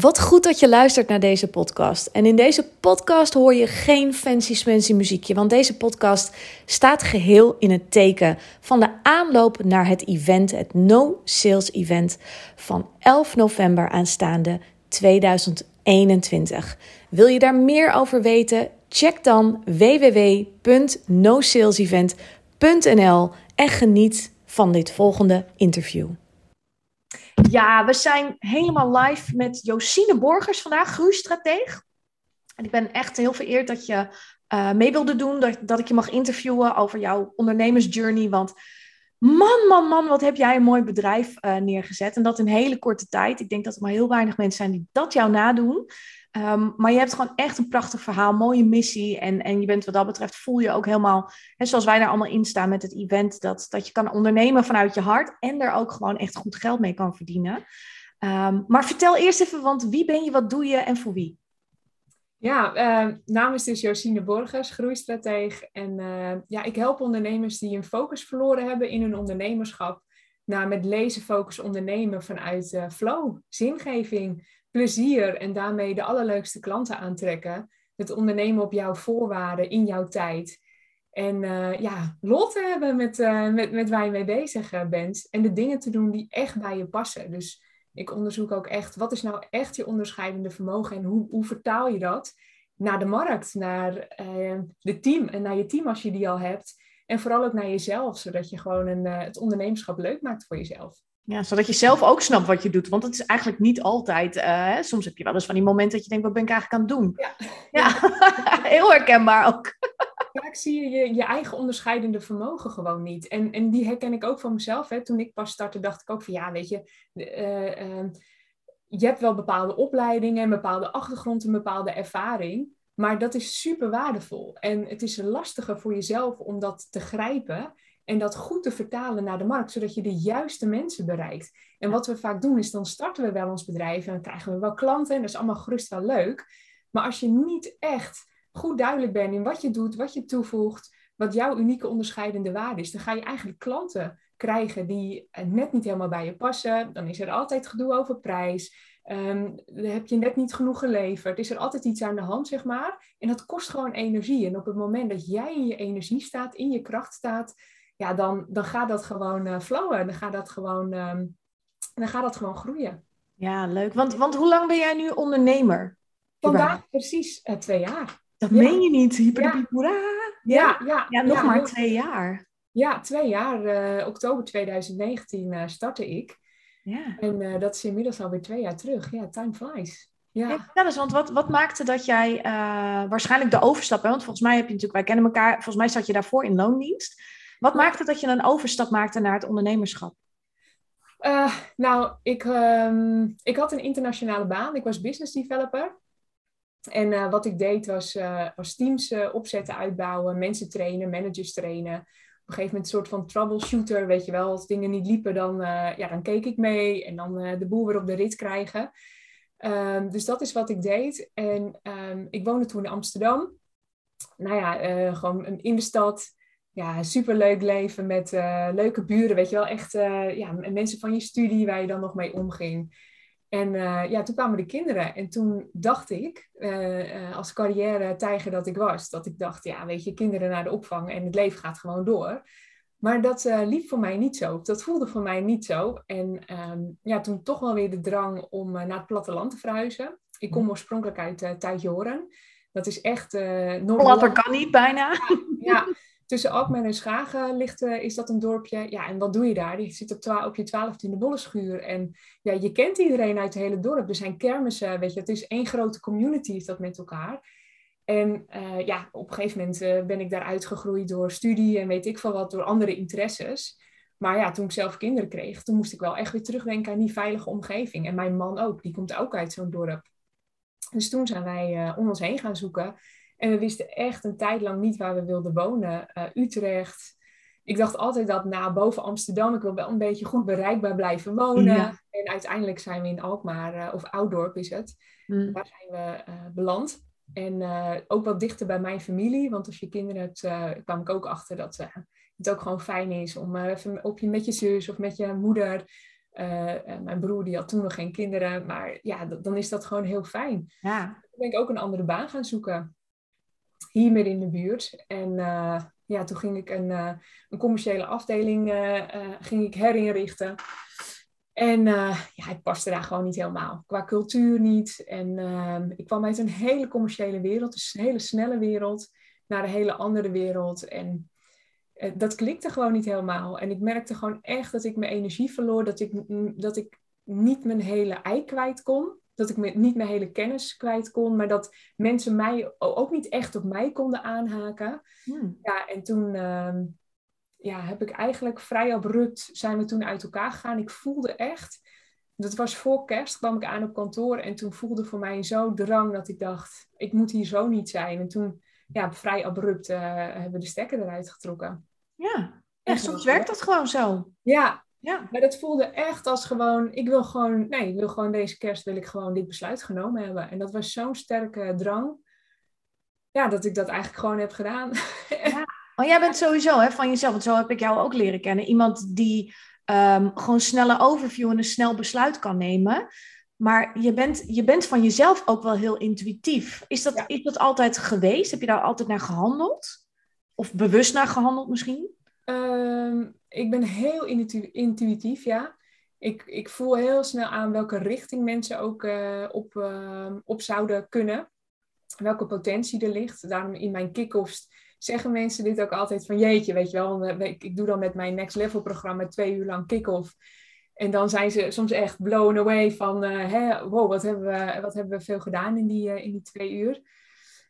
Wat goed dat je luistert naar deze podcast. En in deze podcast hoor je geen fancy smancy muziekje, want deze podcast staat geheel in het teken van de aanloop naar het event, het No Sales Event van 11 november aanstaande 2021. Wil je daar meer over weten? Check dan www.nosalesevent.nl en geniet van dit volgende interview. Ja, we zijn helemaal live met Josine Borgers vandaag, groeistrateeg. En ik ben echt heel vereerd dat je uh, mee wilde doen, dat, dat ik je mag interviewen over jouw ondernemersjourney. Want man, man, man, wat heb jij een mooi bedrijf uh, neergezet. En dat in hele korte tijd. Ik denk dat er maar heel weinig mensen zijn die dat jou nadoen. Um, maar je hebt gewoon echt een prachtig verhaal, mooie missie. En, en je bent wat dat betreft, voel je ook helemaal, hè, zoals wij daar allemaal in staan met het event, dat, dat je kan ondernemen vanuit je hart en er ook gewoon echt goed geld mee kan verdienen. Um, maar vertel eerst even, want wie ben je, wat doe je en voor wie? Ja, uh, naam is dus Josine Borgers, groeistrateeg. En ja, ik help ondernemers die hun focus verloren hebben in hun ondernemerschap. Naar met lezen focus ondernemen vanuit uh, flow, zingeving, plezier en daarmee de allerleukste klanten aantrekken. Het ondernemen op jouw voorwaarden, in jouw tijd. En uh, ja, lol te hebben met, uh, met, met waar je mee bezig uh, bent. En de dingen te doen die echt bij je passen. Dus ik onderzoek ook echt, wat is nou echt je onderscheidende vermogen? En hoe, hoe vertaal je dat naar de markt, naar de team en naar je team als je die al hebt. En vooral ook naar jezelf, zodat je gewoon een, het ondernemerschap leuk maakt voor jezelf. Ja, zodat je zelf ook snapt wat je doet. Want het is eigenlijk niet altijd. Uh, soms heb je wel eens van die momenten dat je denkt: wat ben ik eigenlijk aan het doen? Ja, ja. heel herkenbaar ook. Vaak zie je, je je eigen onderscheidende vermogen gewoon niet. En, en die herken ik ook van mezelf. Hè. Toen ik pas startte, dacht ik ook van ja, weet je. Uh, uh, je hebt wel bepaalde opleidingen, een bepaalde achtergrond, een bepaalde ervaring. Maar dat is super waardevol. En het is lastiger voor jezelf om dat te grijpen. En dat goed te vertalen naar de markt, zodat je de juiste mensen bereikt. En wat we vaak doen, is dan starten we wel ons bedrijf en dan krijgen we wel klanten. En dat is allemaal gerust wel leuk. Maar als je niet echt goed duidelijk bent in wat je doet, wat je toevoegt, wat jouw unieke onderscheidende waarde is, dan ga je eigenlijk klanten krijgen die net niet helemaal bij je passen. Dan is er altijd gedoe over prijs. Um, heb je net niet genoeg geleverd. Is er altijd iets aan de hand, zeg maar. En dat kost gewoon energie. En op het moment dat jij in je energie staat, in je kracht staat, ja, dan, dan gaat dat gewoon uh, flowen. Dan gaat dat gewoon, um, dan gaat dat gewoon groeien. Ja, leuk. Want, want hoe lang ben jij nu ondernemer? Vandaag precies uh, twee jaar. Dat ja. meen je niet. Hyper ja. Ja. Ja, nog maar twee jaar. Ja, twee jaar. Uh, oktober 2019 startte ik. Ja. En dat is inmiddels alweer twee jaar terug. Ja, time flies. Ja. vertel eens, want wat, wat maakte dat jij waarschijnlijk de overstap... Hè? Want volgens mij heb je natuurlijk... Wij kennen elkaar... Volgens mij zat je daarvoor in loondienst. Wat maakte dat je een overstap maakte naar het ondernemerschap? Uh, nou, ik, um, ik had een internationale baan. Ik was business developer. En uh, wat ik deed was, was teams opzetten, uitbouwen, mensen trainen, managers trainen. Op een gegeven moment een soort van troubleshooter, weet je wel. Als dingen niet liepen, dan, ja, dan keek ik mee en dan de boel weer op de rit krijgen. Um, dus dat is wat ik deed. En um, ik woonde toen in Amsterdam. Nou ja, gewoon in de stad ja, superleuk leven met uh, leuke buren, weet je wel. Echt uh, ja, mensen van je studie waar je dan nog mee omging. En uh, ja, toen kwamen de kinderen. En toen dacht ik, als carrière-tijger dat ik was, dat ik dacht, ja, weet je, kinderen naar de opvang en het leven gaat gewoon door. Maar dat liep voor mij niet zo. Dat voelde voor mij niet zo. En um, ja, toen toch wel weer de drang om naar het platteland te verhuizen. Ik kom oorspronkelijk uit uh, Tuitjoren. Dat is echt... Uh, Noord kan niet, bijna. Ja, ja. Tussen Alkmaar en Schagen ligt, uh, is dat een dorpje. Ja, en wat doe je daar? Je zit op, op je twaalftiende bollenschuur. En ja, je kent iedereen uit het hele dorp. Er zijn kermissen, weet je. Het is één grote community is dat met elkaar. En uh, ja, op een gegeven moment uh, ben ik daar uitgegroeid door studie en weet ik veel wat, door andere interesses. Maar ja, toen ik zelf kinderen kreeg, toen moest ik wel echt weer terugdenken aan die veilige omgeving. En mijn man ook, die komt ook uit zo'n dorp. Dus toen zijn wij om ons heen gaan zoeken. En we wisten echt een tijd lang niet waar we wilden wonen. Uh, Utrecht. Ik dacht altijd dat na boven Amsterdam, ik wil wel een beetje goed bereikbaar blijven wonen. Ja. En uiteindelijk zijn we in Alkmaar, uh, of Ouddorp is het. Mm. Daar zijn we uh, beland. En ook wat dichter bij mijn familie. Want als je kinderen hebt, kwam ik ook achter dat het ook gewoon fijn is om even op je, met je zus of met je moeder mijn broer die had toen nog geen kinderen, maar ja, dan is dat gewoon heel fijn. Ja. Toen ben ik ook een andere baan gaan zoeken. Hier meer in de buurt. En ja, toen ging ik een, een commerciële afdeling ging ik herinrichten. En ja, ik paste daar gewoon niet helemaal. Qua cultuur niet. En uh, ik kwam uit een hele commerciële wereld, dus een hele snelle wereld, naar een hele andere wereld. En uh, dat klikte gewoon niet helemaal. En ik merkte gewoon echt dat ik mijn energie verloor, dat ik, dat ik niet mijn hele ei kwijt kon. Dat ik me, niet mijn hele kennis kwijt kon, maar dat mensen mij ook niet echt op mij konden aanhaken. Hmm. Ja, en toen ehm, ja, heb ik eigenlijk vrij abrupt zijn we toen uit elkaar gegaan. Ik voelde echt, dat was voor kerst, kwam ik aan op kantoor en toen voelde voor mij zo drang dat ik dacht, ik moet hier zo niet zijn. En toen, ja, vrij abrupt uh, hebben we de stekker eruit getrokken. Ja, en soms werkt dat gewoon zo. Ja, ja, maar dat voelde echt als gewoon, ik wil gewoon, nee, ik wil gewoon deze kerst, wil ik gewoon dit besluit genomen hebben. En dat was zo'n sterke drang, ja, dat ik dat eigenlijk gewoon heb gedaan. Ja. Oh, jij bent sowieso hè, van jezelf, want zo heb ik jou ook leren kennen. Iemand die um, gewoon snelle overview en een snel besluit kan nemen. Maar je bent, je bent van jezelf ook wel heel intuïtief. Is dat, is dat altijd geweest? Heb je daar altijd naar gehandeld? Of bewust naar gehandeld misschien? Um, ik ben heel intuïtief, ja. Ik, ik voel heel snel aan welke richting mensen ook uh, op, uh, op zouden kunnen. Welke potentie er ligt. Daarom in mijn kick-offs zeggen mensen dit ook altijd van jeetje, weet je wel. Eh, ik, doe dan met mijn Next Level programma twee uur lang kick-off. En dan zijn ze soms echt blown away van, uh, hè, wow, wat hebben, we, wat hebben we veel gedaan in die, uh, in die twee uur.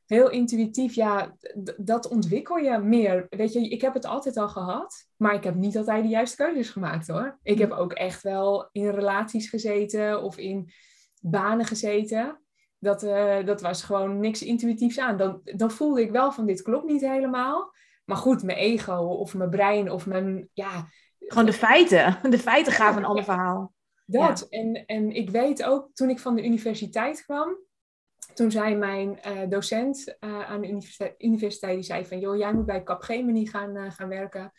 Heel intuïtief, ja, dat ontwikkel je meer. Weet je, ik heb het altijd al gehad, maar ik heb niet altijd de juiste keuzes gemaakt hoor. Ik heb ook echt wel in relaties gezeten of in banen gezeten dat, uh, dat was gewoon niks intuïtiefs aan. Dan, dan voelde ik wel van dit klopt niet helemaal. Maar goed, mijn ego of mijn brein of mijn, ja... Gewoon de feiten. De feiten gaven een ander verhaal. Dat. En, en ik weet ook, toen ik van de universiteit kwam, toen zei mijn uh, docent uh, aan de universiteit, universiteit, die zei van, joh, jij moet bij Capgemini gaan, gaan werken.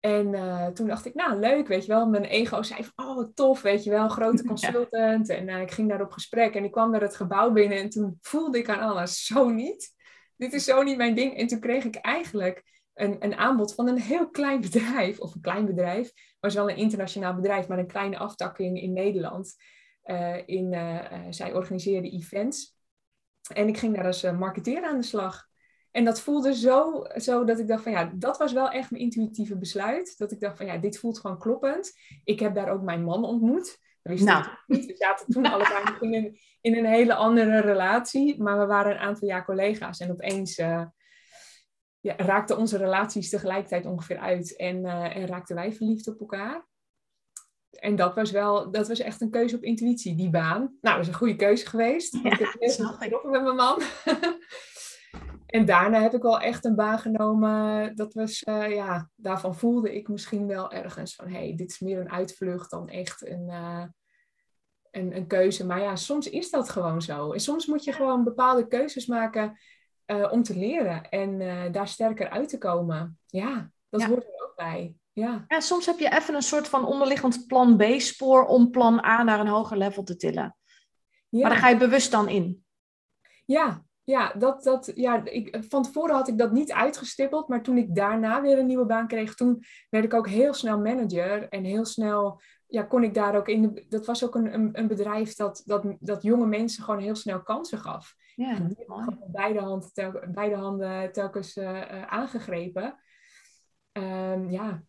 En toen dacht ik, nou leuk, weet je wel. Mijn ego zei van, oh wat tof, weet je wel, grote consultant. En ik ging daar op gesprek en ik kwam naar het gebouw binnen en toen voelde ik aan alles, zo niet. Dit is zo niet mijn ding. En toen kreeg ik eigenlijk een, een aanbod van een heel klein bedrijf, of een klein bedrijf, was wel een internationaal bedrijf, maar een kleine aftakking in Nederland. In, zij organiseerde events. En ik ging daar als marketeer aan de slag. En dat voelde zo, zo dat ik dacht van ja, dat was wel echt mijn intuïtieve besluit. Dat ik dacht van ja, dit voelt gewoon kloppend. Ik heb daar ook mijn man ontmoet. wist nou. niet. We zaten toen allebei in een, in een hele andere relatie. Maar we waren een aantal jaar collega's. En opeens uh, ja, raakten onze relaties tegelijkertijd ongeveer uit. En, uh, en raakten wij verliefd op elkaar. En dat was wel, dat was echt een keuze op intuïtie, die baan. Nou, dat is een goede keuze geweest. Ja, ik heb met mijn man. En daarna heb ik wel echt een baan genomen. Dat was, uh, ja, daarvan voelde ik misschien wel ergens van, hé, hey, dit is meer een uitvlucht dan echt een, uh, een, een, keuze. Maar ja, soms is dat gewoon zo. En soms moet je gewoon bepaalde keuzes maken uh, om te leren en daar sterker uit te komen. Ja, dat hoort er ook bij. Ja. ja, soms heb je even een soort van onderliggend plan B-spoor om plan A naar een hoger level te tillen. Ja. Maar daar ga je bewust dan in. Ja, ja, dat, dat, ja ik, van tevoren had ik dat niet uitgestippeld. Maar toen ik daarna weer een nieuwe baan kreeg, toen werd ik ook heel snel manager. En heel snel ja, kon ik daar ook in. De, dat was ook een, een, een, bedrijf dat, dat, dat jonge mensen gewoon heel snel kansen gaf. Ja, gewoon beide, handen, tel, beide handen telkens uh, aangegrepen. Um, ja.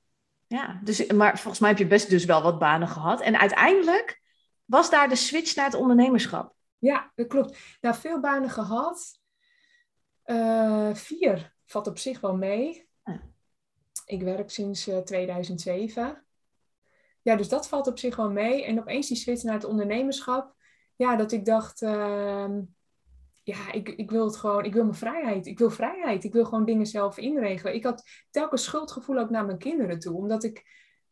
Ja, dus, maar volgens mij heb je best dus wel wat banen gehad. En uiteindelijk was daar de switch naar het ondernemerschap. Ja, dat klopt. Nou, veel banen gehad. Uh, vier valt op zich wel mee. Ik werk sinds uh, eh, 2007. Ja, dus dat valt op zich wel mee. En opeens die switch naar het ondernemerschap. Ja, dat ik dacht, uh, ja, ik, ik wil het gewoon, ik wil mijn vrijheid. Ik wil vrijheid. Ik wil gewoon dingen zelf inregelen. Ik had telkens schuldgevoel ook naar mijn kinderen toe. Omdat ik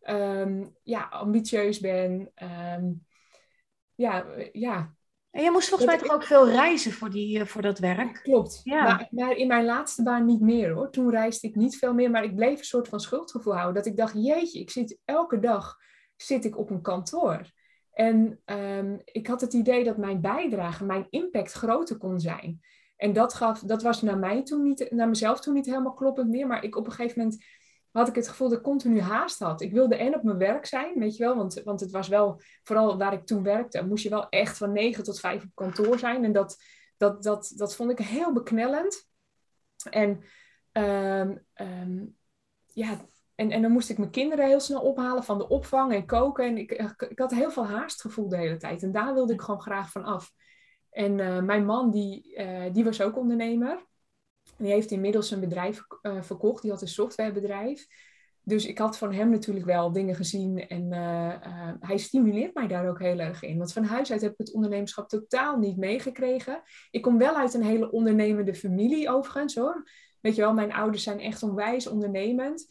um, ja, ambitieus ben. Um, ja, ja, en je moest volgens mij toch ook veel reizen voor, die, eh, voor dat werk? Klopt. Ja. Maar, maar, in mijn laatste baan niet meer hoor. Toen reisde ik niet veel meer, maar ik bleef een soort van schuldgevoel houden. Dat ik dacht, jeetje, ik zit elke dag zit ik op een kantoor. En ehm, ik had het idee dat mijn bijdrage, mijn impact groter kon zijn. En dat, gaf, dat was naar, mij toen niet, naar mezelf toen niet helemaal kloppend meer. Maar ik op een gegeven moment had ik het gevoel dat ik continu haast had. Ik wilde en op mijn werk zijn, weet je wel. Want, want het was wel, vooral waar ik toen werkte, moest je wel echt van 9 tot 5 op kantoor zijn. En dat, dat, dat, dat vond ik heel beknellend. En um, um, ja, en, en dan moest ik mijn kinderen heel snel ophalen van de opvang en koken. En ik, ik had heel veel haastgevoel de hele tijd. En daar wilde ik gewoon graag van af. En uh, mijn man, die, uh, die was ook ondernemer. Die heeft inmiddels een bedrijf uh, verkocht. Die had een softwarebedrijf. Dus ik had van hem natuurlijk wel dingen gezien. En hij stimuleert mij daar ook heel erg in. Want van huis uit heb ik het ondernemerschap totaal niet meegekregen. Ik kom wel uit een hele ondernemende familie overigens hoor. Weet je wel, mijn ouders zijn echt onwijs ondernemend.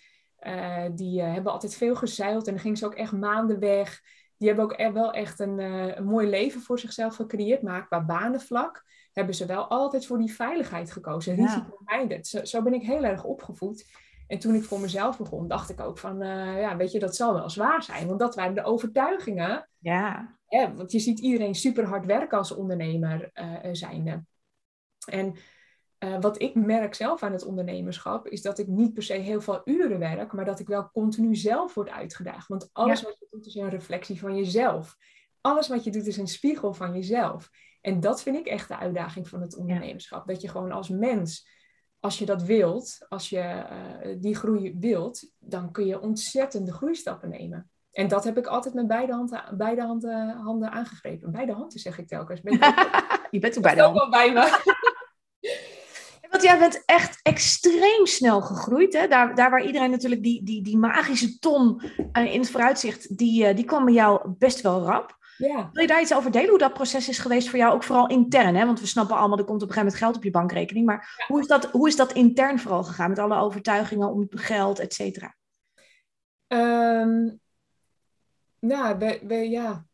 Uh, die uh, hebben altijd veel gezeild en dan gingen ze ook echt maanden weg. Die hebben ook er wel echt een, uh, een, mooi leven voor zichzelf gecreëerd. Maar qua banenvlak hebben ze wel altijd voor die veiligheid gekozen. Ja. Risico zo, zo ben ik heel erg opgevoed. En toen ik voor mezelf begon, dacht ik ook van, ja, weet je, dat zal wel zwaar zijn. Want dat waren de overtuigingen. Ja. ja want je ziet iedereen super hard werken als ondernemer zijnde. En uh, wat ik merk zelf aan het ondernemerschap, is dat ik niet per se heel veel uren werk, maar dat ik wel continu zelf word uitgedaagd. Want alles ja. wat je doet is een reflectie van jezelf. Alles wat je doet is een spiegel van jezelf. En dat vind ik echt de uitdaging van het ondernemerschap. Ja. Dat je gewoon als mens, als je dat wilt, als je uh, die groei wilt, dan kun je ontzettende groeistappen nemen. En dat heb ik altijd met beide handen, beide handen, handen aangegrepen. Beide handen zeg ik telkens. Ben je bent ook bij de handen. bij me. Jij bent echt extreem snel gegroeid. Hè? Daar, daar waar iedereen natuurlijk die, die, die magische ton uh, in het vooruitzicht, die, uh, die kwam bij jou best wel rap. Ja. Wil je daar iets over delen, hoe dat proces is geweest voor jou, ook vooral intern? Hè? Want we snappen allemaal, er komt op een gegeven moment geld op je bankrekening. Maar ja. hoe, is dat, hoe is dat intern vooral gegaan, met alle overtuigingen om geld, et cetera? Um, nou, we, we, ja.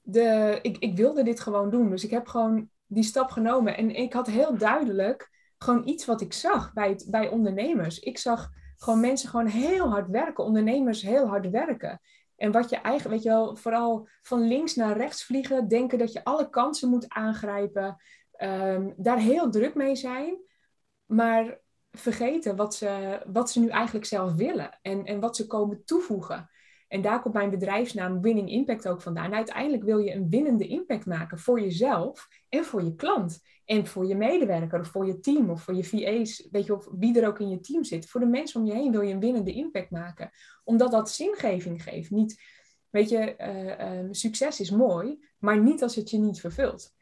De, ik, ik wilde dit gewoon doen. Dus ik heb gewoon die stap genomen. En ik had heel duidelijk gewoon iets wat ik zag bij, bij ondernemers. Ik zag gewoon mensen gewoon heel hard werken, ondernemers heel hard werken. En wat je eigenlijk, weet je wel, vooral van links naar rechts vliegen, denken dat je alle kansen moet aangrijpen, um, daar heel druk mee zijn, maar vergeten wat ze, wat ze nu eigenlijk zelf willen en, en wat ze komen toevoegen. En daar komt mijn bedrijfsnaam Winning Impact ook vandaan. Uiteindelijk wil je een winnende impact maken voor jezelf en voor je klant. En voor je medewerker of voor je team of voor je VA's, weet je, of wie er ook in je team zit. Voor de mensen om je heen wil je een winnende impact maken. Omdat dat zingeving geeft. Niet, weet je, uh, uh, succes is mooi, maar niet als het je niet vervult.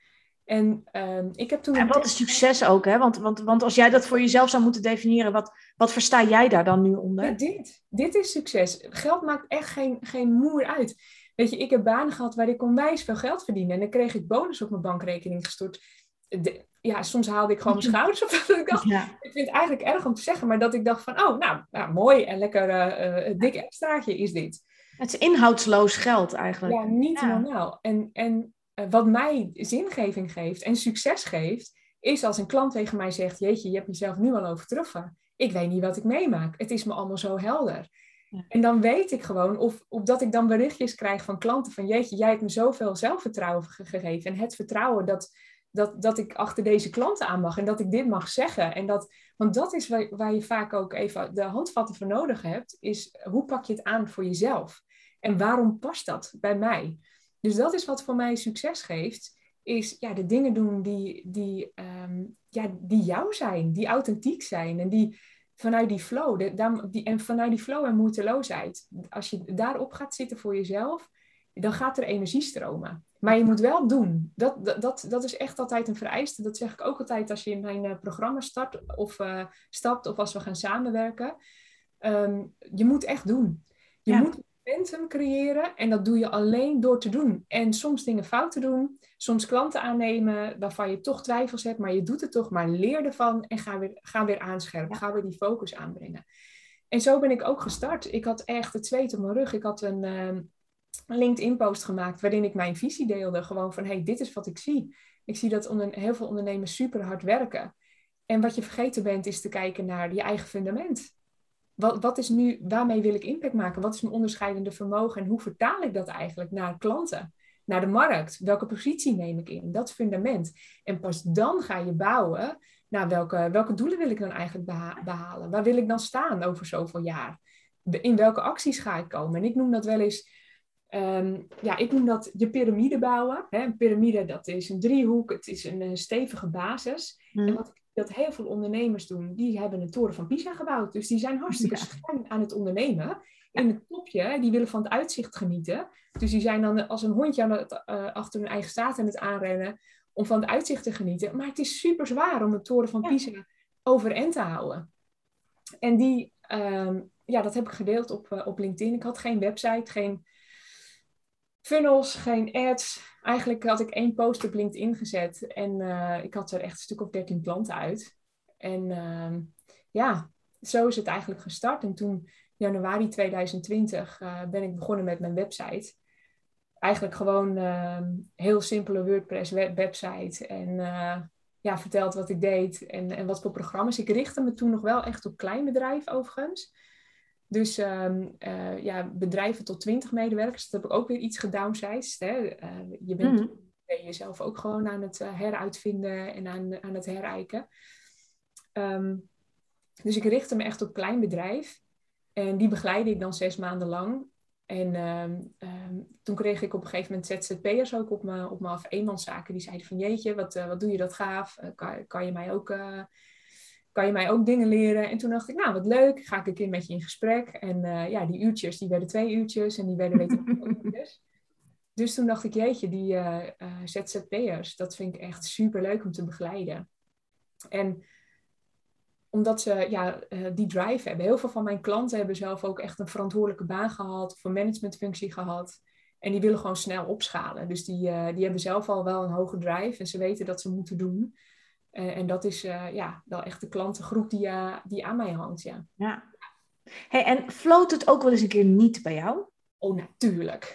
En uh, ik heb toen. En wat is succes ook, hè? Want, want, want als jij dat voor jezelf zou moeten definiëren, wat, wat versta jij daar dan nu onder? Ja, dit. Dit is succes. Geld maakt echt geen, geen moer uit. Weet je, ik heb banen gehad waar ik onwijs veel geld verdiende. En dan kreeg ik bonus op mijn bankrekening gestort. De, ja, soms haalde ik gewoon mijn schouders op. Dat ik dacht, ja. ik vind het eigenlijk erg om te zeggen, maar dat ik dacht van, oh, nou, nou mooi en lekker uh, uh, dik extraatje is dit. Het is inhoudsloos geld eigenlijk. Ja, niet ja. normaal. En, en wat mij zingeving geeft en succes geeft, is als een klant tegen mij zegt, jeetje, je hebt jezelf nu al overtroffen. Ik weet niet wat ik meemaak. Het is me allemaal zo helder. Ja. En dan weet ik gewoon, of, of dat ik dan berichtjes krijg van klanten van, jeetje, jij hebt me zoveel zelfvertrouwen ge gegeven. En het vertrouwen dat dat, dat ik achter deze klanten aan mag en dat ik dit mag zeggen. En dat, want dat is waar, waar je vaak ook even de handvatten voor nodig hebt, is hoe pak je het aan voor jezelf? En waarom past dat bij mij? Dus dat is wat voor mij succes geeft, is ja, de dingen doen die, die, um, ja, die jou zijn, die authentiek zijn en die vanuit die flow, de, die, en vanuit die flow en moeiteloosheid. Als je daarop gaat zitten voor jezelf, dan gaat er energie stromen. Maar je moet wel doen. Dat, dat, dat, dat is echt altijd een vereiste. Dat zeg ik ook altijd als je in mijn uh, programma start of uh, stapt of als we gaan samenwerken. Um, je moet echt doen. Je ja. moet momentum creëren en dat doe je alleen door te doen. En soms dingen fout te doen, soms klanten aannemen waarvan je toch twijfels hebt, maar je doet het toch, maar leer ervan en ga weer, ga weer aanscherpen. Ga weer die focus aanbrengen. En zo ben ik ook gestart. Ik had echt het zweet op mijn rug. Ik had een... Uh, een LinkedIn-post gemaakt waarin ik mijn visie deelde. Gewoon van, hey, dit is wat ik zie. Ik zie dat onder, heel veel ondernemers super hard werken. En wat je vergeten bent, is te kijken naar je eigen fundament. Wat, wat is nu, waarmee wil ik impact maken? Wat is mijn onderscheidende vermogen en hoe vertaal ik dat eigenlijk naar klanten? Naar de markt? Welke positie neem ik in? Dat fundament. En pas dan ga je bouwen naar welke, welke doelen wil ik dan eigenlijk behalen? Waar wil ik dan staan over zoveel jaar? In welke acties ga ik komen? En ik noem dat wel eens, um, ja, ik noem dat je piramide bouwen. Hè? Een piramide, dat is een driehoek, het is een, stevige basis. En hmm. wat dat heel veel ondernemers doen, die hebben een toren van Pisa gebouwd. Dus die zijn hartstikke ja. aan het ondernemen. In het topje, die willen van het uitzicht genieten. Dus die zijn dan als een hondje aan het, uh, achter hun eigen staat aan het aanrennen om van het uitzicht te genieten. Maar het is super zwaar om de toren van Pisa overeind te houden. En die, ehm, ja, dat heb ik gedeeld op, uh, op LinkedIn. Ik had geen website, geen funnels, geen ads. Eigenlijk had ik één post op LinkedIn gezet en uh, ik had er echt een stuk of 13 klanten uit. En uh, ja, zo is het eigenlijk gestart. En toen, januari 2020, uh, ben ik begonnen met mijn website. Eigenlijk gewoon uh, heel simpele WordPress website. En eh, ja, verteld wat ik deed en, en wat voor programma's. Ik richtte me toen nog wel echt op kleinbedrijf overigens. Dus um, uh, ja, bedrijven tot 20 medewerkers, dat heb ik ook weer iets gedownsized. Hè. Uh, je bent mm jezelf ook gewoon aan het uh, heruitvinden en aan, aan het herijken. Um, dus ik richtte me echt op klein bedrijf. En die begeleide ik dan zes maanden lang. En um, toen kreeg ik op een gegeven moment ZZP'ers ook op me, op me af, eenmanszaken. Die zeiden van jeetje, wat, wat doe je dat gaaf? kan, kan je mij ook kan je mij ook dingen leren? En toen dacht ik, nou, wat leuk, ga ik een keer met je in gesprek. En uh, ja, die uurtjes, die werden twee uurtjes en die werden weet ik uurtjes. Dus toen dacht ik, jeetje, die uh, uh, ZZP'ers, dat vind ik echt super leuk om te begeleiden. En omdat ze ja, die drive hebben. Heel veel van mijn klanten hebben zelf ook echt een verantwoordelijke baan gehad, of een managementfunctie gehad. En die willen gewoon snel opschalen. Dus die, die hebben zelf al wel een hoge drive en ze weten dat ze moeten doen. Uh, en dat is uh, ja, wel echt de klantengroep die, uh, die aan mij hangt. Ja. ja. Hey, en floot het ook wel eens een keer niet bij jou? Oh, natuurlijk.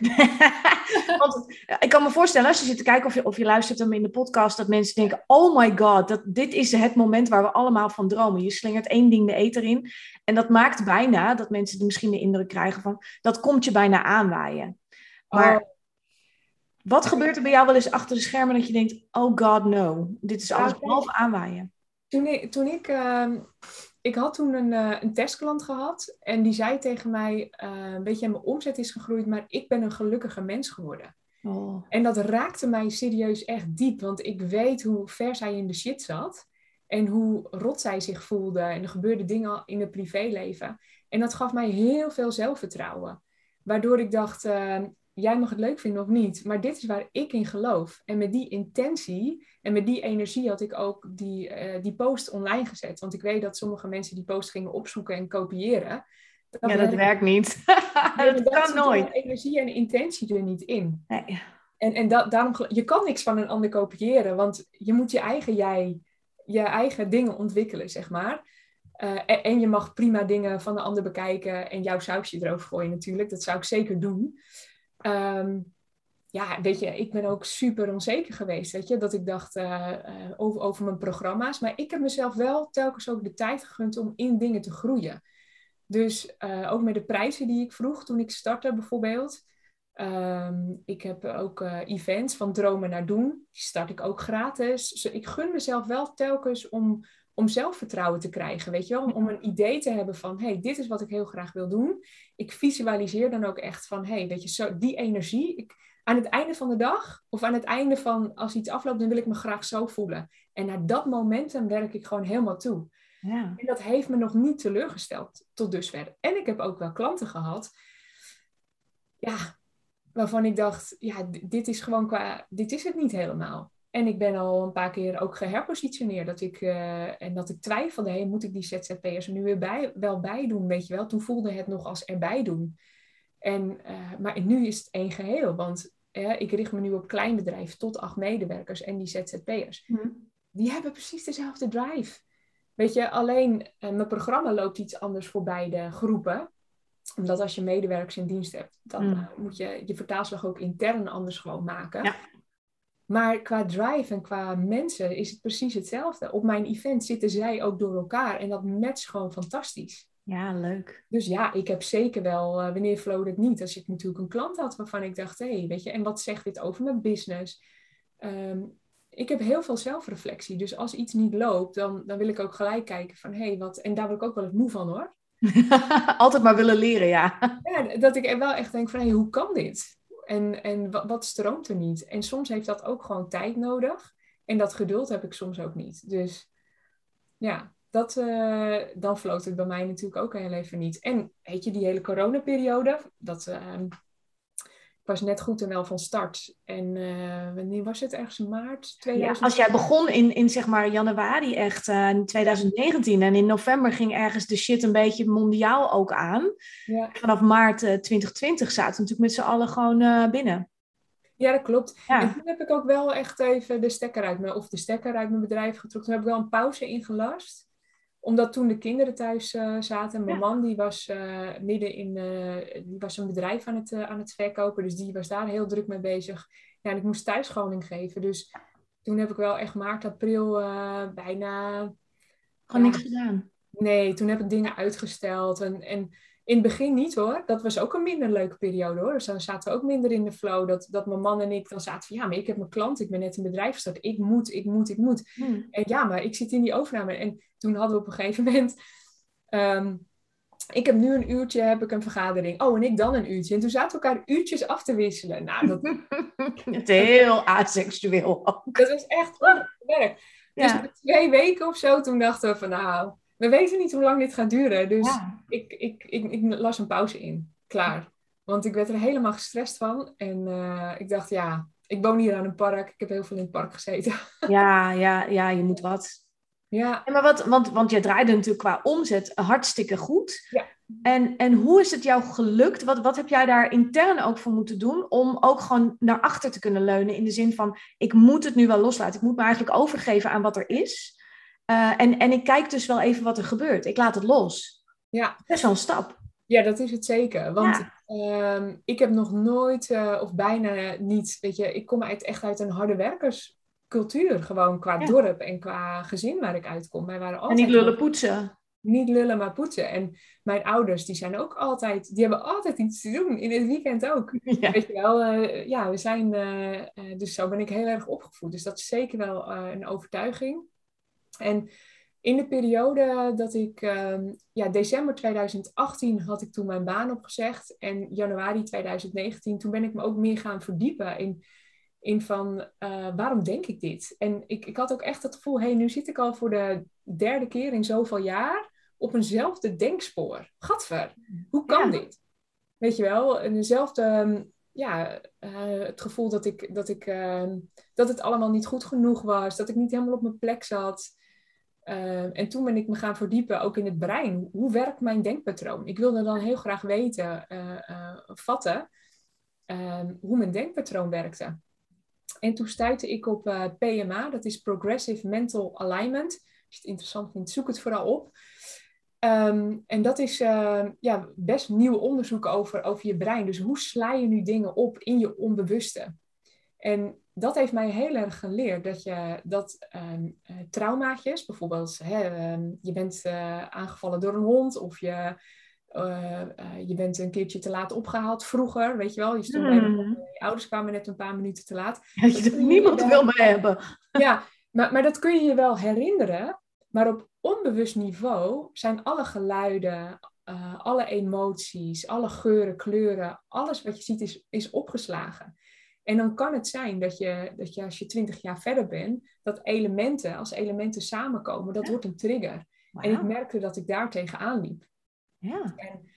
Want ik kan me voorstellen, als je zit te kijken of je, of je luistert hem in de podcast, dat mensen denken: Oh my god, dat, dit is het moment waar we allemaal van dromen. Je slingert één ding de eter in. En dat maakt bijna dat mensen misschien de indruk krijgen van: dat komt je bijna aanwaaien. Maar oh. Wat gebeurt er bij jou wel eens achter de schermen dat je denkt, oh god no, dit is alles behalve aanwaaien? Toen ik, toen ik, uh, ik had toen een, uh, een testklant gehad en die zei tegen mij, uh, weet je, mijn omzet is gegroeid, maar ik ben een gelukkiger mens geworden. Oh. En dat raakte mij serieus echt diep, want ik weet hoe ver zij in de shit zat en hoe rot zij zich voelde en er gebeurden dingen in het privéleven. En dat gaf mij heel veel zelfvertrouwen. Waardoor ik dacht, ehm, jij mag het leuk vinden of niet, maar dit is waar ik in geloof. En met die intentie en met die energie had ik ook die, uh, die post online gezet. Want ik weet dat sommige mensen die post gingen opzoeken en kopiëren. ja, dat werkt niet. dat, kan nooit. energie en intentie er niet in. Nee. En, en da daarom, je kan niks van een ander kopiëren, want je moet je eigen jij, je eigen dingen ontwikkelen, zeg maar. Uh, en, en, je mag prima dingen van de ander bekijken en jouw sausje erover gooien natuurlijk. Dat zou ik zeker doen. Ehm, ja, weet je, ik ben ook super onzeker geweest, weet je, dat ik dacht uh, over, over mijn programma's. Maar ik heb mezelf wel telkens ook de tijd gegund om in dingen te groeien. Dus uh, ook met de prijzen die ik vroeg toen ik startte bijvoorbeeld. Um, ik heb ook events van dromen naar doen. Die start ik ook gratis. Dus ik gun mezelf wel telkens om om zelfvertrouwen te krijgen, weet je wel? Om, om een idee te hebben van, hey, dit is wat ik heel graag wil doen. Ik visualiseer dan ook echt van, hey, weet je, zo, die energie, ik, aan het einde van de dag of aan het einde van als iets afloopt, dan wil ik me graag zo voelen. En naar dat momentum werk ik gewoon helemaal toe. Ja. En dat heeft me nog niet teleurgesteld tot dusver. En ik heb ook wel klanten gehad, ja, waarvan ik dacht, ja, dit is gewoon qua, dit is het niet helemaal. En ik ben al een paar keer ook geherpositioneerd. Dat ik, uh, en dat ik twijfelde, hey, moet ik die ZZP'ers er nu weer bij, wel bij doen, weet je wel. Toen voelde het nog als erbij doen. En, uh, maar nu is het één geheel. Want uh, ik richt me nu op kleinbedrijf tot acht medewerkers en die ZZP'ers. Mm. Die hebben precies dezelfde drive. Weet je, alleen mijn programma loopt iets anders voor beide groepen. Omdat als je medewerkers in dienst hebt, dan mm. moet je je vertaalslag ook intern anders gewoon maken. Ja. Maar qua drive en qua mensen is het precies hetzelfde. Op mijn event zitten zij ook door elkaar en dat matcht gewoon fantastisch. Ja, leuk. Dus ja, ik heb zeker wel, uh, wanneer flow het niet? Als ik natuurlijk een klant had waarvan ik dacht, hé, hey, weet je, en wat zegt dit over mijn business? Ehm, ik heb heel veel zelfreflectie. Dus als iets niet loopt, dan, dan wil ik ook gelijk kijken van, hé, hey, wat... En daar word ik ook wel het moe van, hoor. Altijd maar willen leren, ja. ja dat ik wel echt denk van, hé, hey, hoe kan dit? En, en wat, stroomt er niet? En soms heeft dat ook gewoon tijd nodig. En dat geduld heb ik soms ook niet. Dus ja, dat, uh, dan floot het bij mij natuurlijk ook heel even niet. En weet je, die hele coronaperiode, dat uh, was net goed en wel van start. En uh, wanneer was het? Ergens maart 2000? Ja, als jij begon in, in zeg maar januari echt, in 2019. En in november ging ergens de shit een beetje mondiaal ook aan. Ja. Vanaf maart 2020 zaten we natuurlijk met z'n allen gewoon binnen. Ja, dat klopt. En toen heb ik ook wel echt even de stekker uit mijn, of de stekker uit mijn bedrijf getrokken. Toen heb ik wel een pauze ingelast omdat toen de kinderen thuis uh, zaten. Mijn man die was uh, midden in uh, die was een bedrijf aan het, aan het verkopen. Dus die was daar heel druk mee bezig. Ja, en ik moest thuisscholing geven. Dus toen heb ik wel echt maart, april bijna... Gewoon niks gedaan? Nee, toen heb ik dingen uitgesteld. En, en in het begin niet hoor. Dat was ook een minder leuke periode hoor. Dus dan zaten we ook minder in de flow. Dat, dat mijn man en ik dan zaten van ja, maar ik heb mijn klant. Ik ben net een bedrijf gestart. Ik moet, ik moet, ik moet. Hmm. En ja, maar ik zit in die overname. En toen hadden we op een gegeven moment... Ehm, ik heb nu een uurtje, heb ik een vergadering. Oh, en ik dan een uurtje. En toen zaten we elkaar uurtjes af te wisselen. Nou, dat... Het heel aseksueel. Dat was echt werk. Dus twee weken of zo, toen dachten we van nou we weten niet hoe lang dit gaat duren. Dus ik, ik, ik, ik, las een pauze in. Klaar. Want ik werd er helemaal gestrest van. En uh, ik dacht, ja, ik woon hier aan een park. Ik heb heel veel in het park gezeten. Ja, ja, ja, je moet wat. Ja. maar wat, want, want je draaide natuurlijk qua omzet hartstikke goed. Ja. En, en hoe is het jou gelukt? Wat, wat heb jij daar intern ook voor moeten doen om ook gewoon naar achter te kunnen leunen? In de zin van, ik moet het nu wel loslaten. Ik moet me eigenlijk overgeven aan wat er is. Uh, en, en ik kijk dus wel even wat er gebeurt. Ik laat het los. Ja. Dat is wel een stap. Ja, dat is het zeker. Want ja. um, ik heb nog nooit, uh, of bijna niet, weet je, ik kom uit, echt uit een harde werkerscultuur. Gewoon qua ja. dorp en qua gezin waar ik uitkom. Wij waren altijd en niet lullen poetsen. Niet lullen, maar poetsen. En mijn ouders, die zijn ook altijd, die hebben altijd iets te doen. In het weekend ook. Ja. Weet je wel, uh, ja, we zijn, dus zo ben ik heel erg opgevoed. Dus dat is zeker wel een overtuiging. En in de periode dat ik, um, ja, december 2018 had ik toen mijn baan opgezegd. En januari 2019, toen ben ik me ook meer gaan verdiepen in, in van uh, waarom denk ik dit? En ik, ik had ook echt het gevoel, hé, hey, nu zit ik al voor de derde keer in zoveel jaar op eenzelfde denkspoor. Gadver, hoe kan dit? Weet je wel, eenzelfde, ehm, ja, uh, het gevoel dat, ik, dat, ik, uh, dat het allemaal niet goed genoeg was, dat ik niet helemaal op mijn plek zat. Uh, en toen ben ik me gaan verdiepen, ook in het brein. Hoe werkt mijn denkpatroon? Ik wilde dan heel graag weten, uh, uh, vatten, ehm, hoe mijn denkpatroon werkte. En toen stuitte ik op PMA, dat is Progressive Mental Alignment. Als je het interessant vindt, zoek het vooral op. Um, en dat is ja, best nieuw onderzoek over, over je brein. Dus hoe sla je nu dingen op in je onbewuste? En dat heeft mij heel erg geleerd dat je dat um, traumaatjes, bijvoorbeeld hè, um, je bent uh, aangevallen door een hond of je, uh, je bent een keertje te laat opgehaald vroeger, weet je wel, je stond mm. bij de, hmm. je ouders kwamen net een paar minuten te laat. Ja, je dat niemand je wil me hebben. Ja, maar, maar dat kun je je wel herinneren, maar op onbewust niveau zijn alle geluiden, alle emoties, alle geuren, kleuren, alles wat je ziet is, is opgeslagen. En dan kan het zijn dat je, dat je als je twintig jaar verder bent, dat elementen, als elementen samenkomen, dat wordt een trigger. En ik merkte dat ik daar tegenaan liep. Ja. En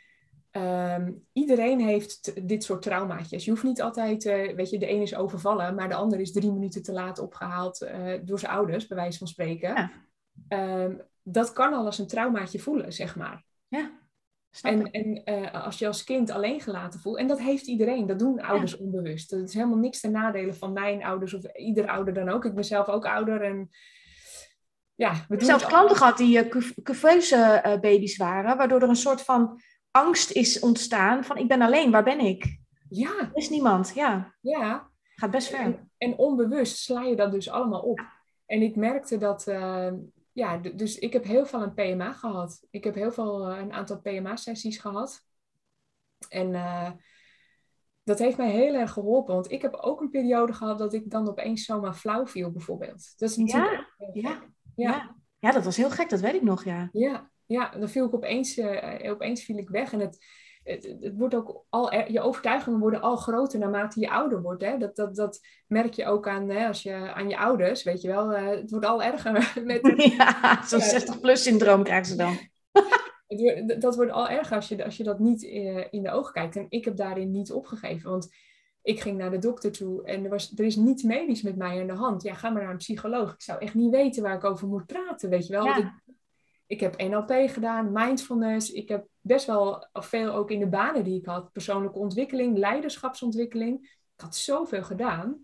ehm, iedereen heeft dit soort traumaatjes. Je hoeft niet altijd, uh, weet je, de een is overvallen, maar de ander is drie minuten te laat opgehaald uh, door zijn ouders, bij wijze van spreken. Ja. Um, dat kan al als een traumaatje voelen, zeg maar. Ja. En, en uh, als je als kind alleen gelaten voelt, en dat heeft iedereen, dat doen ouders onbewust. Dat is helemaal niks ten nadele van mijn ouders of ieder ouder dan ook. Ik ben zelf ook ouder en ja, we doen zelfs klanten gehad die uh, uh, baby's waren, waardoor er een soort van angst is ontstaan van ik ben alleen, waar ben ik? Ja. Er is niemand, ja. Ja. Gaat best ver. En, en onbewust sla je dat dus allemaal op. En ik merkte dat, ja, dus ik heb heel veel een PMA gehad. Ik heb heel veel, een aantal PMA-sessies gehad. En dat heeft mij heel erg geholpen. Want ik heb ook een periode gehad dat ik dan opeens zomaar flauw viel, bijvoorbeeld. Dat is natuurlijk ja, ja, ja, ja. dat was heel gek, dat weet ik nog, ja. Ja, ja dan viel ik opeens, uh, opeens viel ik weg. En het, het, het, wordt ook al, je overtuigingen worden al groter naarmate je ouder wordt. Hè? Dat, dat, dat merk je ook aan, hè, als je, aan je ouders, weet je wel. Uh, het wordt al erger. Met ja, zo'n 60-plus syndroom krijgen ze dan. dat wordt al erger als je, als je dat niet eh, in de ogen kijkt. En ik heb daarin niet opgegeven. Want ik ging naar de dokter toe en er, was, er is niets medisch met mij aan de hand. Ja, ga maar naar een psycholoog. Ik zou echt niet weten waar ik over moet praten, weet je wel. Ik, ik, heb NLP gedaan, mindfulness. Ik heb best wel veel ook in de banen die ik had. Persoonlijke ontwikkeling, leiderschapsontwikkeling. Ik had zoveel gedaan.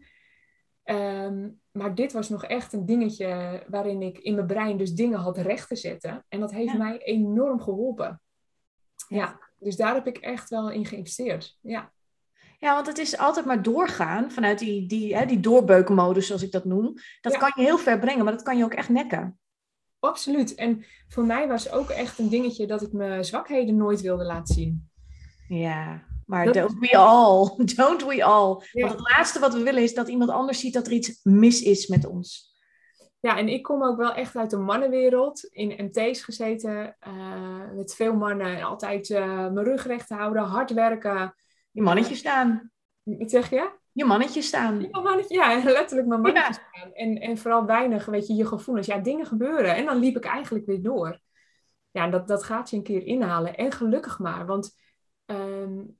Ehm, maar dit was nog echt een dingetje waarin ik in mijn brein dus dingen had recht te zetten. En dat heeft mij enorm geholpen. Ja, dus daar heb ik echt wel in geïnvesteerd. Ja. Ja, want het is altijd maar doorgaan vanuit die, die, hè, die doorbeukenmodus, zoals ik dat noem. Dat kan je heel ver brengen, maar dat kan je ook echt nekken. Absoluut. En voor mij was ook echt een dingetje dat ik mijn zwakheden nooit wilde laten zien. Ja, maar don't we all. Don't we all. Want het laatste wat we willen is dat iemand anders ziet dat er iets mis is met ons. Ja, en ik kom ook wel echt uit de mannenwereld. In MT's gezeten. Uh, met veel mannen. En altijd uh, mijn rug recht houden. Hard werken. Je mannetje staan. Wat zeg je? Je mannetje staan. Ja, mannetje, ja letterlijk mijn mannetje staan. En, en vooral weinig, weet je, je gevoelens. Ja, dingen gebeuren. En dan liep ik eigenlijk weer door. Ja, dat, dat gaat je een keer inhalen. En gelukkig maar. Want um,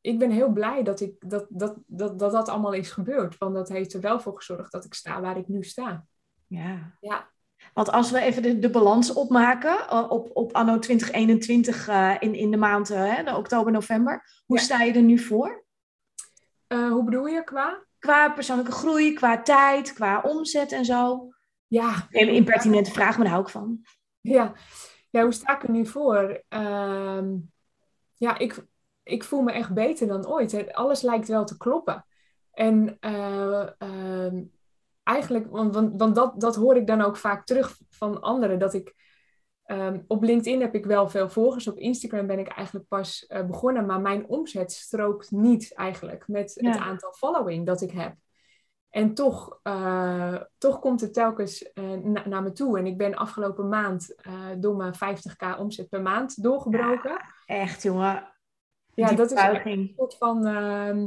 ik ben heel blij dat, ik, dat, dat, dat, dat dat allemaal is gebeurd. Want dat heeft er wel voor gezorgd dat ik sta waar ik nu sta. Ja. ja. Want als we even de, de balans opmaken uh, op, op anno 2021 uh, in, in de maanden, uh, de oktober, november. Hoe sta je er nu voor? Eh, hoe bedoel je qua? Qua persoonlijke groei, qua tijd, qua omzet en zo. Ja. Hele impertinente vraag, maar daar hou ik van. Ja, ja hoe sta ik er nu voor? Ehm, ja, ik, ik voel me echt beter dan ooit. Alles lijkt wel te kloppen. En uh, uh, eigenlijk, want, want, want, dat, dat hoor ik dan ook vaak terug van anderen, dat ik um, op LinkedIn heb ik wel veel volgers, op Instagram ben ik eigenlijk pas uh, begonnen, maar mijn omzet strookt niet eigenlijk met het aantal following dat ik heb. En toch, uh, toch komt het telkens uh, na, naar me toe. En ik ben afgelopen maand door mijn 50k omzet per maand doorgebroken. Ja, echt, jongen. Ja, dat is een soort van. Uh,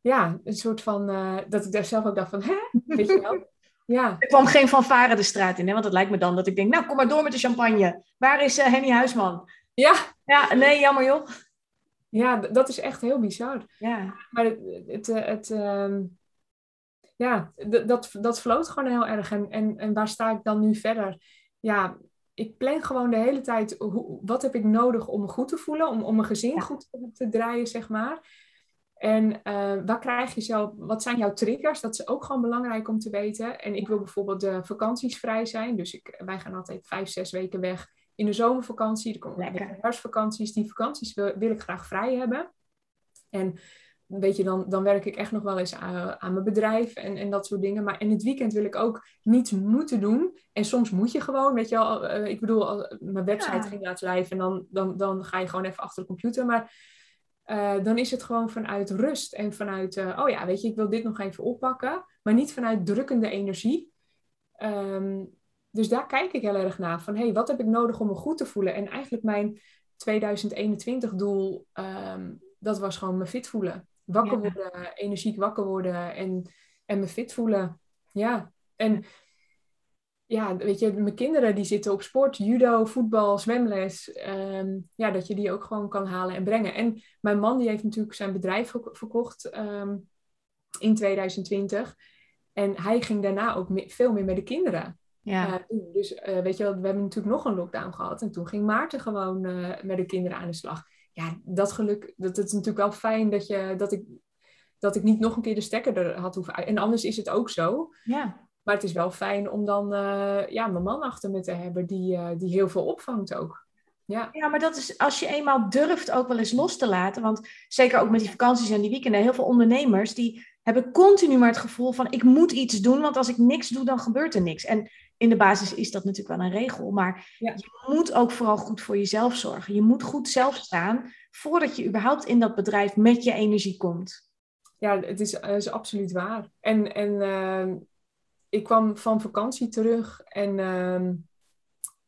ja, een soort van. Dat ik daar zelf ook dacht van, hè? Weet je wel? Ja. Er kwam geen fanfare de straat in, hè? want het lijkt me dan dat ik denk, nou kom maar door met de champagne. Waar is uh, Henny Huisman? Ja. Ja, nee, jammer joh. Ja, dat is echt heel bizar. Ja. Maar het, het, het, het uh, ja, dat, dat vloot gewoon heel erg. En, en, en waar sta ik dan nu verder? Ja, ik plan gewoon de hele tijd, hoe, wat heb ik nodig om me goed te voelen, om, om mijn gezin goed te, draaien, zeg maar. En uh, waar krijg je zelf, wat zijn jouw triggers? Dat is ook gewoon belangrijk om te weten. En ik wil bijvoorbeeld de vakanties vrij zijn. Dus ik, wij gaan altijd vijf, zes weken weg in de zomervakantie. Er komen de herfstvakanties. Die vakanties wil, wil ik graag vrij hebben. En weet je, dan, dan werk ik echt nog wel eens aan, aan, mijn bedrijf en, en dat soort dingen. Maar in het weekend wil ik ook niets moeten doen. En soms moet je gewoon, weet je wel, uh, ik bedoel, mijn website ging laten live en dan, dan, dan ga je gewoon even achter de computer. Maar uh, dan is het gewoon vanuit rust en vanuit, uh, oh ja, weet je, ik wil dit nog even oppakken. Maar niet vanuit drukkende energie. Um, dus daar kijk ik heel erg naar. Van, hé, hey, wat heb ik nodig om me goed te voelen? En eigenlijk mijn 2021 doel, um, dat was gewoon me fit voelen wakker worden, energiek wakker worden en, en me fit voelen. Ja, en ja, weet je, mijn kinderen die zitten op sport, judo, voetbal, zwemles. Ehm, ja, dat je die ook gewoon kan halen en brengen. En mijn man die heeft natuurlijk zijn bedrijf verkocht ehm, in 2020. En hij ging daarna ook veel meer met de kinderen. Ja. Uh, dus uh, weet je, we hebben natuurlijk nog een lockdown gehad. En toen ging Maarten gewoon uh, met de kinderen aan de slag ja, dat geluk, dat het is natuurlijk wel fijn dat, je, dat, ik, dat ik niet nog een keer de stekker er had hoeven En anders is het ook zo. Ja. Maar het is wel fijn om dan uh, ja, mijn man achter me te hebben die, uh, die heel veel opvangt ook. Ja. ja, maar dat is als je eenmaal durft ook wel eens los te laten. Want zeker ook met die vakanties en die weekenden, heel veel ondernemers die hebben continu maar het gevoel van ik moet iets doen, want als ik niks doe, dan gebeurt er niks. En in de basis is dat natuurlijk wel een regel. Maar je moet ook vooral goed voor jezelf zorgen. Je moet goed zelf staan voordat je überhaupt in dat bedrijf met je energie komt. Ja, het is, is absoluut waar. En, en ehm, ik kwam van vakantie terug en ehm,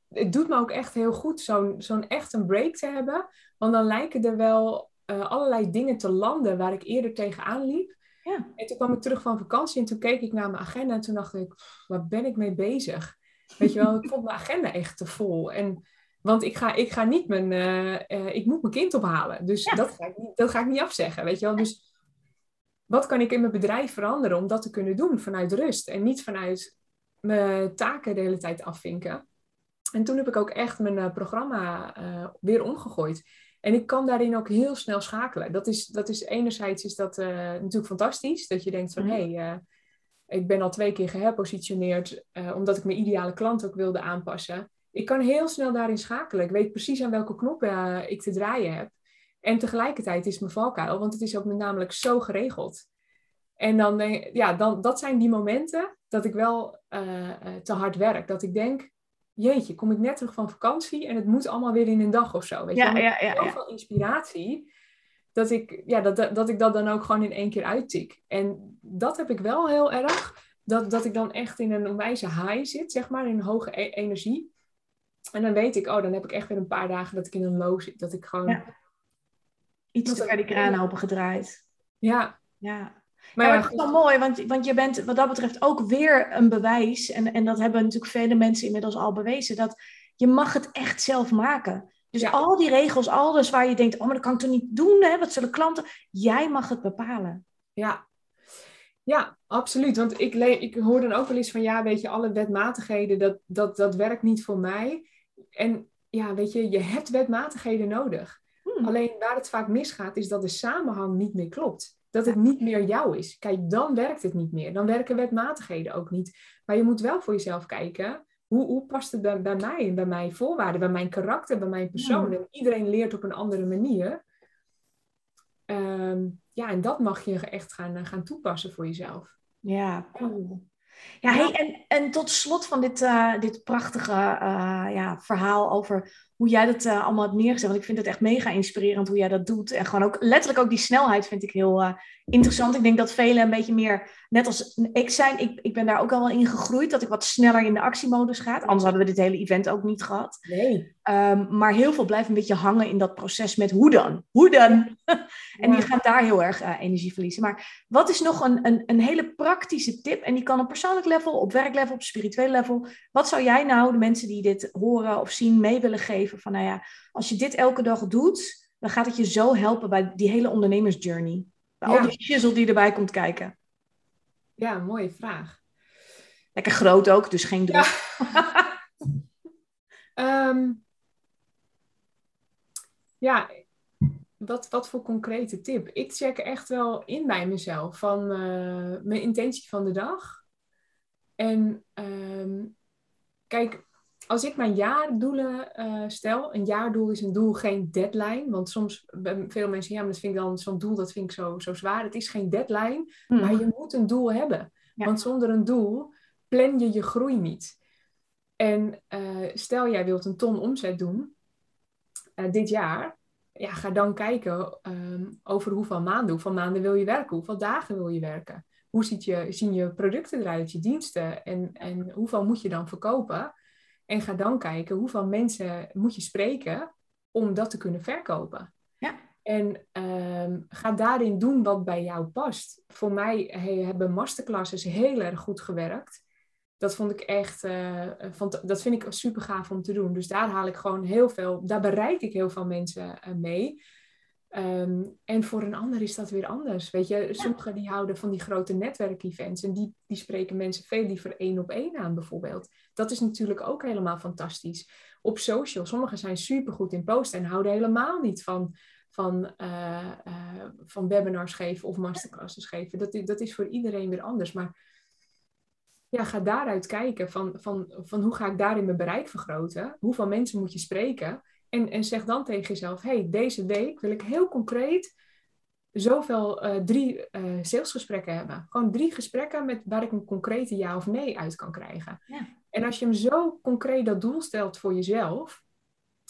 het doet me ook echt heel goed zo'n zo'n echt een break te hebben. Want dan lijken er wel uh, allerlei dingen te landen waar ik eerder tegenaan liep. Ja. En toen kwam ik terug van vakantie en toen keek ik naar mijn agenda en toen dacht ik, waar ben ik mee bezig? Weet je wel, ik vond mijn agenda echt te vol. En, want ik ga, ik ga niet mijn, uh, ik moet mijn kind ophalen. Dus dat, ga ik niet, dat ga ik niet afzeggen, weet je wel. Dus wat kan ik in mijn bedrijf veranderen om dat te kunnen doen vanuit rust en niet vanuit mijn taken de hele tijd afvinken. En toen heb ik ook echt mijn programma weer omgegooid. En ik kan daarin ook heel snel schakelen. Dat is, dat is enerzijds is dat uh, natuurlijk fantastisch. Dat je denkt van, hé, hey, uh, ik ben al twee keer geherpositioneerd. Omdat ik mijn ideale klant ook wilde aanpassen. Ik kan heel snel daarin schakelen. Ik weet precies aan welke knoppen ik te draaien heb. En tegelijkertijd is mijn valkuil, want het is ook met namelijk zo geregeld. En dan, ja, dan, dat zijn die momenten dat ik wel te hard werk. Dat ik denk, jeetje, kom ik net terug van vakantie en het moet allemaal weer in een dag of zo. Weet ja, je? Ja, ja, Zoveel inspiratie dat ik, ja, dat, dat ik dat dan ook gewoon in één keer uittik. En dat heb ik wel heel erg. Dat, dat ik dan echt in een onwijze high zit, zeg maar, in hoge e-, energie. En dan weet ik, oh, dan heb ik echt weer een paar dagen dat ik in een low zit. Dat ik gewoon... Iets te ver die kraan open gedraaid. Ja. Ja. Maar ja, het is wel mooi, want, want je bent wat dat betreft ook weer een bewijs. En, en dat hebben natuurlijk vele mensen inmiddels al bewezen. Dat je mag het echt zelf maken. Dus al die regels, alles waar je denkt, oh, maar dat kan ik toch niet doen, hè? wat zullen klanten... Jij mag het bepalen. Ja, ja, absoluut. Want ik, ik hoor dan ook wel eens van, ja, weet je, alle wetmatigheden, dat, dat, dat werkt niet voor mij. En ja, weet je, je hebt wetmatigheden nodig. Hmm. Alleen waar het vaak misgaat, is dat de samenhang niet meer klopt dat het niet meer jou is. Kijk, dan werkt het niet meer. Dan werken wetmatigheden ook niet. Maar je moet wel voor jezelf kijken. Hoe, hoe past het bij, bij mij en bij mijn voorwaarden, bij mijn karakter, bij mijn persoon? En iedereen leert op een andere manier. Ehm, ja, en dat mag je echt gaan, gaan toepassen voor jezelf. Ja, cool. Ja, Hey, en, en tot slot van dit, uh, dit prachtige uh, ja, verhaal over hoe jij dat uh, allemaal hebt neergezet. Want ik vind het echt mega inspirerend hoe jij dat doet. En gewoon ook letterlijk ook die snelheid vind ik heel interessant. Ik denk dat velen een beetje meer, net als ik zijn, ik, ik ben daar ook al wel in gegroeid. Dat ik wat sneller in de actiemodus ga. Anders hadden we dit hele event ook niet gehad. Nee. Um, maar heel veel blijven een beetje hangen in dat proces met hoe dan? Hoe dan? en die gaan daar heel erg energie verliezen. Maar wat is nog een, een, een hele praktische tip? En die kan op persoonlijk level, op werklevel, op spiritueel level. Wat zou jij nou de mensen die dit horen of zien mee willen geven? Van nou ja, als je dit elke dag doet, dan gaat het je zo helpen bij die hele ondernemersjourney. Bij al die shizzle die erbij komt kijken. Ja, mooie vraag. Lekker groot ook, dus geen druk. Ja, ehm, ja wat, wat voor concrete tip? Ik check echt wel in bij mezelf van uh, mijn intentie van de dag. En ehm, kijk, als ik mijn jaardoelen uh, stel, een jaardoel is een doel, geen deadline. Want soms, veel mensen, ja, maar dat vind ik dan zo'n doel, dat vind ik zo, zo zwaar. Het is geen deadline, hmm. maar je moet een doel hebben. Want zonder een doel plan je je groei niet. En uh, stel jij wilt een ton omzet doen uh, dit jaar, ja, ga dan kijken um, over hoeveel maanden, hoeveel maanden wil je werken, hoeveel dagen wil je werken hoe ziet je, zien je producten eruit, je diensten en, en hoeveel moet je dan verkopen? En ga dan kijken hoeveel mensen moet je spreken om dat te kunnen verkopen. Ja. En um, ga daarin doen wat bij jou past. Voor mij hebben masterclasses heel erg goed gewerkt. Dat vond ik echt, uh, vond, dat vind ik super gaaf om te doen. Dus daar haal ik gewoon heel veel, daar bereik ik heel veel mensen uh, mee. Ehm, en voor een ander is dat weer anders. Weet je, sommigen die houden van die grote netwerkevents en die, die spreken mensen veel liever één op één aan bijvoorbeeld. Dat is natuurlijk ook helemaal fantastisch. Op social, sommigen zijn supergoed in posten en houden helemaal niet van, van, uh, uh, van webinars geven of masterclasses geven. Dat, dat is voor iedereen weer anders. Maar ja, ga daaruit kijken van, van, van hoe ga ik daarin mijn bereik vergroten? Hoeveel mensen moet je spreken? En, en zeg dan tegen jezelf, hey, deze week wil ik heel concreet zoveel uh, drie uh, salesgesprekken hebben. Gewoon drie gesprekken met, waar ik een concrete ja of nee uit kan krijgen. Ja. En als je hem zo concreet dat doel stelt voor jezelf,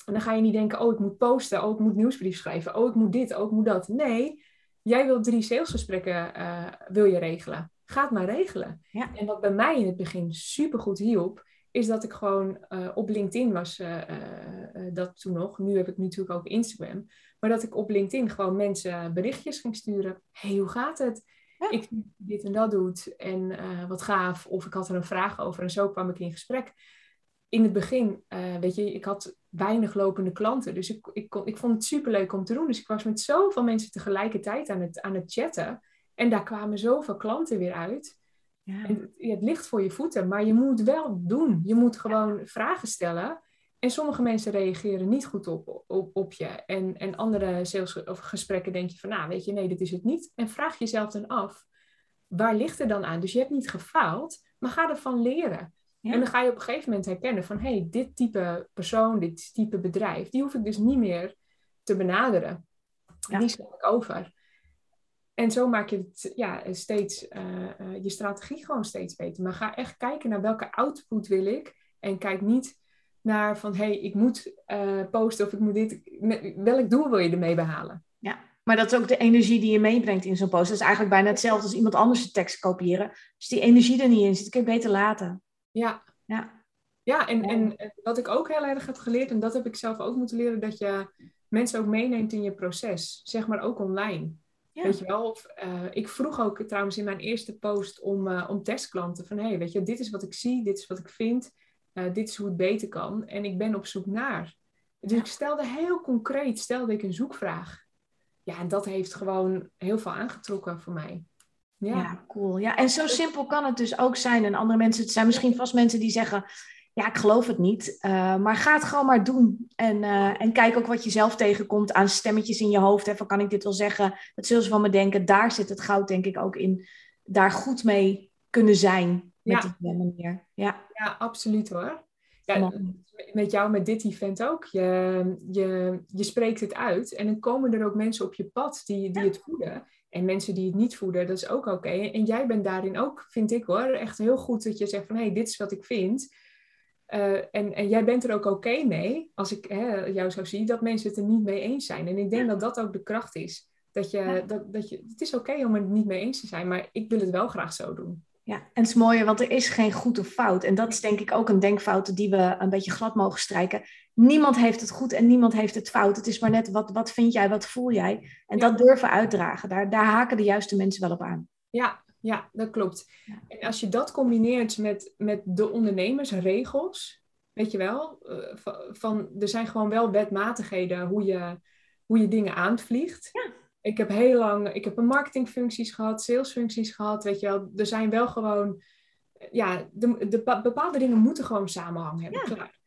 dan ga je niet denken, oh, ik moet posten, oh, ik moet nieuwsbrief schrijven, oh, ik moet dit, oh, ik moet dat. Nee, jij wilt drie salesgesprekken uh, wil je regelen. Ga het maar regelen. Ja. En wat bij mij in het begin supergoed hielp, is dat ik gewoon uh, op LinkedIn was, uh, dat toen nog. Nu heb ik natuurlijk ook Instagram. Maar dat ik op LinkedIn gewoon mensen berichtjes ging sturen. hey, hoe gaat het? Ik vind dit en dat doet en wat gaaf. Of ik had er een vraag over en zo kwam ik in gesprek. In het begin, weet je, ik had weinig lopende klanten. Dus ik, ik, kon, ik vond het superleuk om te doen. Dus ik was met zoveel mensen tegelijkertijd aan het, aan het chatten. En daar kwamen zoveel klanten weer uit. Ja. En het, ligt voor je voeten, maar je moet wel doen. Je moet gewoon vragen stellen. En sommige mensen reageren niet goed op, op, op je. En, en andere sales of gesprekken denk je van, nou weet je, nee, dit is het niet. En vraag jezelf dan af, waar ligt er dan aan? Dus je hebt niet gefaald, maar ga ervan leren. En dan ga je op een gegeven moment herkennen van, hé, hey, dit type persoon, dit type bedrijf, die hoef ik dus niet meer te benaderen. Die sla ik over. En zo maak je het ja, steeds, uh, uh, je strategie gewoon steeds beter. Maar ga echt kijken naar welke output wil ik. En kijk niet naar van, hé, hey, ik moet uh, posten of ik moet dit. Welk doel wil je ermee behalen? Ja, maar dat is ook de energie die je meebrengt in zo'n post. Dat is eigenlijk bijna hetzelfde als iemand anders de tekst kopiëren. Als die energie er niet in zit, kun je beter laten. Ja. Ja, ja en, en wat ik ook heel erg heb geleerd, en dat heb ik zelf ook moeten leren, dat je mensen ook meeneemt in je proces. Zeg maar ook online. Weet je wel? Of, uh, ik vroeg ook trouwens in mijn eerste post om, uh, om testklanten. Van hé, hey, weet je, dit is wat ik zie, dit is wat ik vind. Uh, dit is hoe het beter kan. En ik ben op zoek naar. Dus ik stelde heel concreet, stelde ik een zoekvraag. Ja, en dat heeft gewoon heel veel aangetrokken voor mij. Ja. ja, cool. Ja, en zo simpel kan het dus ook zijn. En andere mensen, het zijn misschien vast mensen die zeggen, ja, ik geloof het niet. Uh, maar ga het gewoon maar doen. En, uh, en kijk ook wat je zelf tegenkomt aan stemmetjes in je hoofd. Hè, van kan ik dit wel zeggen? Wat zullen ze van me denken? Daar zit het goud, denk ik, ook in. Daar goed mee kunnen zijn met ja. die manier. Ja. ja, absoluut hoor. Ja, met jou, met dit event ook. Je, je, je spreekt het uit en dan komen er ook mensen op je pad die, die het voeden. En mensen die het niet voeden, dat is ook oké. En jij bent daarin ook, vind ik hoor, echt heel goed dat je zegt van... hé, hey, dit is wat ik vind. Uh, en, en jij bent er ook oké mee, als ik hè, jou zo zie, dat mensen het er niet mee eens zijn. En ik denk dat dat ook de kracht is. Dat je, dat, dat je, het is oké om het niet mee eens te zijn, maar ik wil het wel graag zo doen. Ja, en het is mooier, want er is geen goed of fout. En dat is denk ik ook een denkfout die we een beetje glad mogen strijken. Niemand heeft het goed en niemand heeft het fout. Het is maar net, wat, wat vind jij, wat voel jij? En dat durven uitdragen, daar, daar haken de juiste mensen wel op aan. Ja, ja, dat klopt. En als je dat combineert met, met de ondernemersregels, weet je wel, uh, van, er zijn gewoon wel wetmatigheden hoe je, hoe je dingen aanvliegt. Ja. Ik heb heel lang, ik heb een marketingfuncties gehad, salesfuncties gehad, weet je wel. Er zijn wel gewoon, ja, de, de bepaalde dingen moeten gewoon samenhang hebben. Ja, klaar.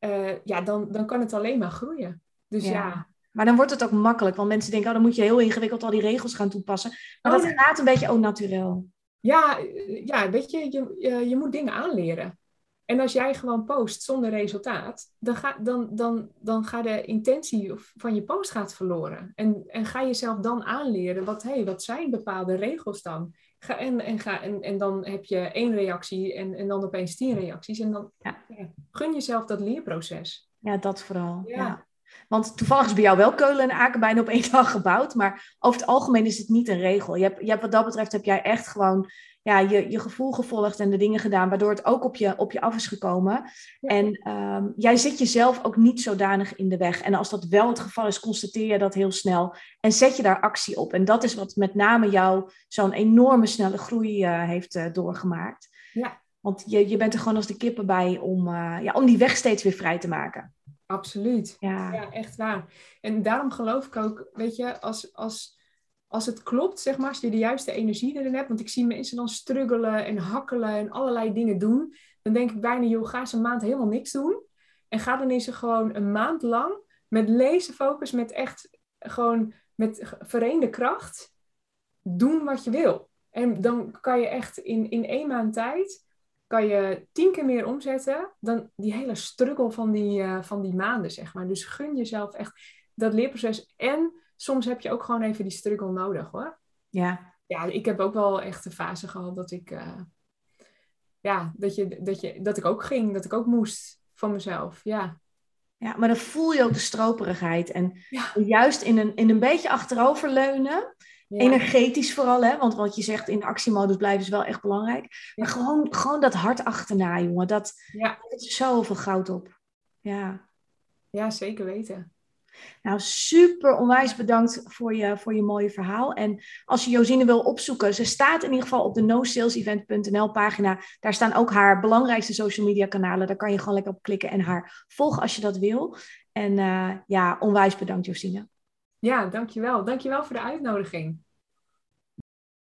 Uh, ja dan, dan kan het alleen maar groeien. Dus ja maar dan wordt het ook makkelijk, want mensen denken, oh, dan moet je heel ingewikkeld al die regels gaan toepassen. Maar oh, dat gaat een beetje au naturel. Ja, ja, weet je, je, je, moet dingen aanleren. En als jij gewoon post zonder resultaat, dan, ga, dan, dan, dan gaat de intentie van je post gaat verloren. En, en ga jezelf dan aanleren, wat, hey, wat zijn bepaalde regels dan? Ga, en, en, ga, en, en dan heb je één reactie en, en dan opeens tien reacties. En dan ja. gun jezelf dat leerproces. Ja, dat vooral. ja. Want toevallig is bij jou wel Keulen en Aken bijna op één dag gebouwd. Maar over het algemeen is het niet een regel. Je hebt, je hebt wat dat betreft heb jij echt gewoon ja, je, je gevoel gevolgd en de dingen gedaan. Waardoor het ook op je, op je af is gekomen. En ehm, jij zit jezelf ook niet zodanig in de weg. En als dat wel het geval is, constateer je dat heel snel. En zet je daar actie op. En dat is wat met name jou zo'n enorme snelle groei uh, heeft uh, doorgemaakt. Ja. Want je, je bent er gewoon als de kippen bij om, uh, ja, om die weg steeds weer vrij te maken. Absoluut. Ja. ja, echt waar. En daarom geloof ik ook, weet je, als, als, als het klopt, zeg maar, als je de juiste energie erin hebt, want ik zie mensen dan struggelen en hakkelen en allerlei dingen doen, dan denk ik bijna, joh, ga eens een maand helemaal niks doen. En ga dan eens gewoon een maand lang met lezen focus, met echt gewoon met vereende kracht doen wat je wil. En dan kan je echt in, in één maand tijd kan je tien keer meer omzetten dan die hele struggle van die, uh, van die maanden, zeg maar. Dus gun jezelf echt dat leerproces. En soms heb je ook gewoon even die struggle nodig, hoor. Ja. Ja, ik heb ook wel echt een fase gehad dat ik... Uh, ja, dat, je, dat, je, dat ik ook ging, dat ik ook moest van mezelf. Ja. Ja, maar dan voel je ook de stroperigheid. En juist in een, in een beetje achteroverleunen, energetisch vooral, hè? want wat je zegt in actiemodus blijven is wel echt belangrijk. Maar gewoon, gewoon dat hart achterna, jongen, dat ja. is zoveel goud op. Ja. ja, zeker weten. Nou, super onwijs bedankt voor je, voor je mooie verhaal. En als je Josine wil opzoeken, ze staat in ieder geval op de nosalesevent.nl pagina. Daar staan ook haar belangrijkste social media kanalen. Daar kan je gewoon lekker op klikken en haar volgen als je dat wil. En uh, ja, onwijs bedankt Josine. Ja, dankjewel. Dankjewel voor de uitnodiging.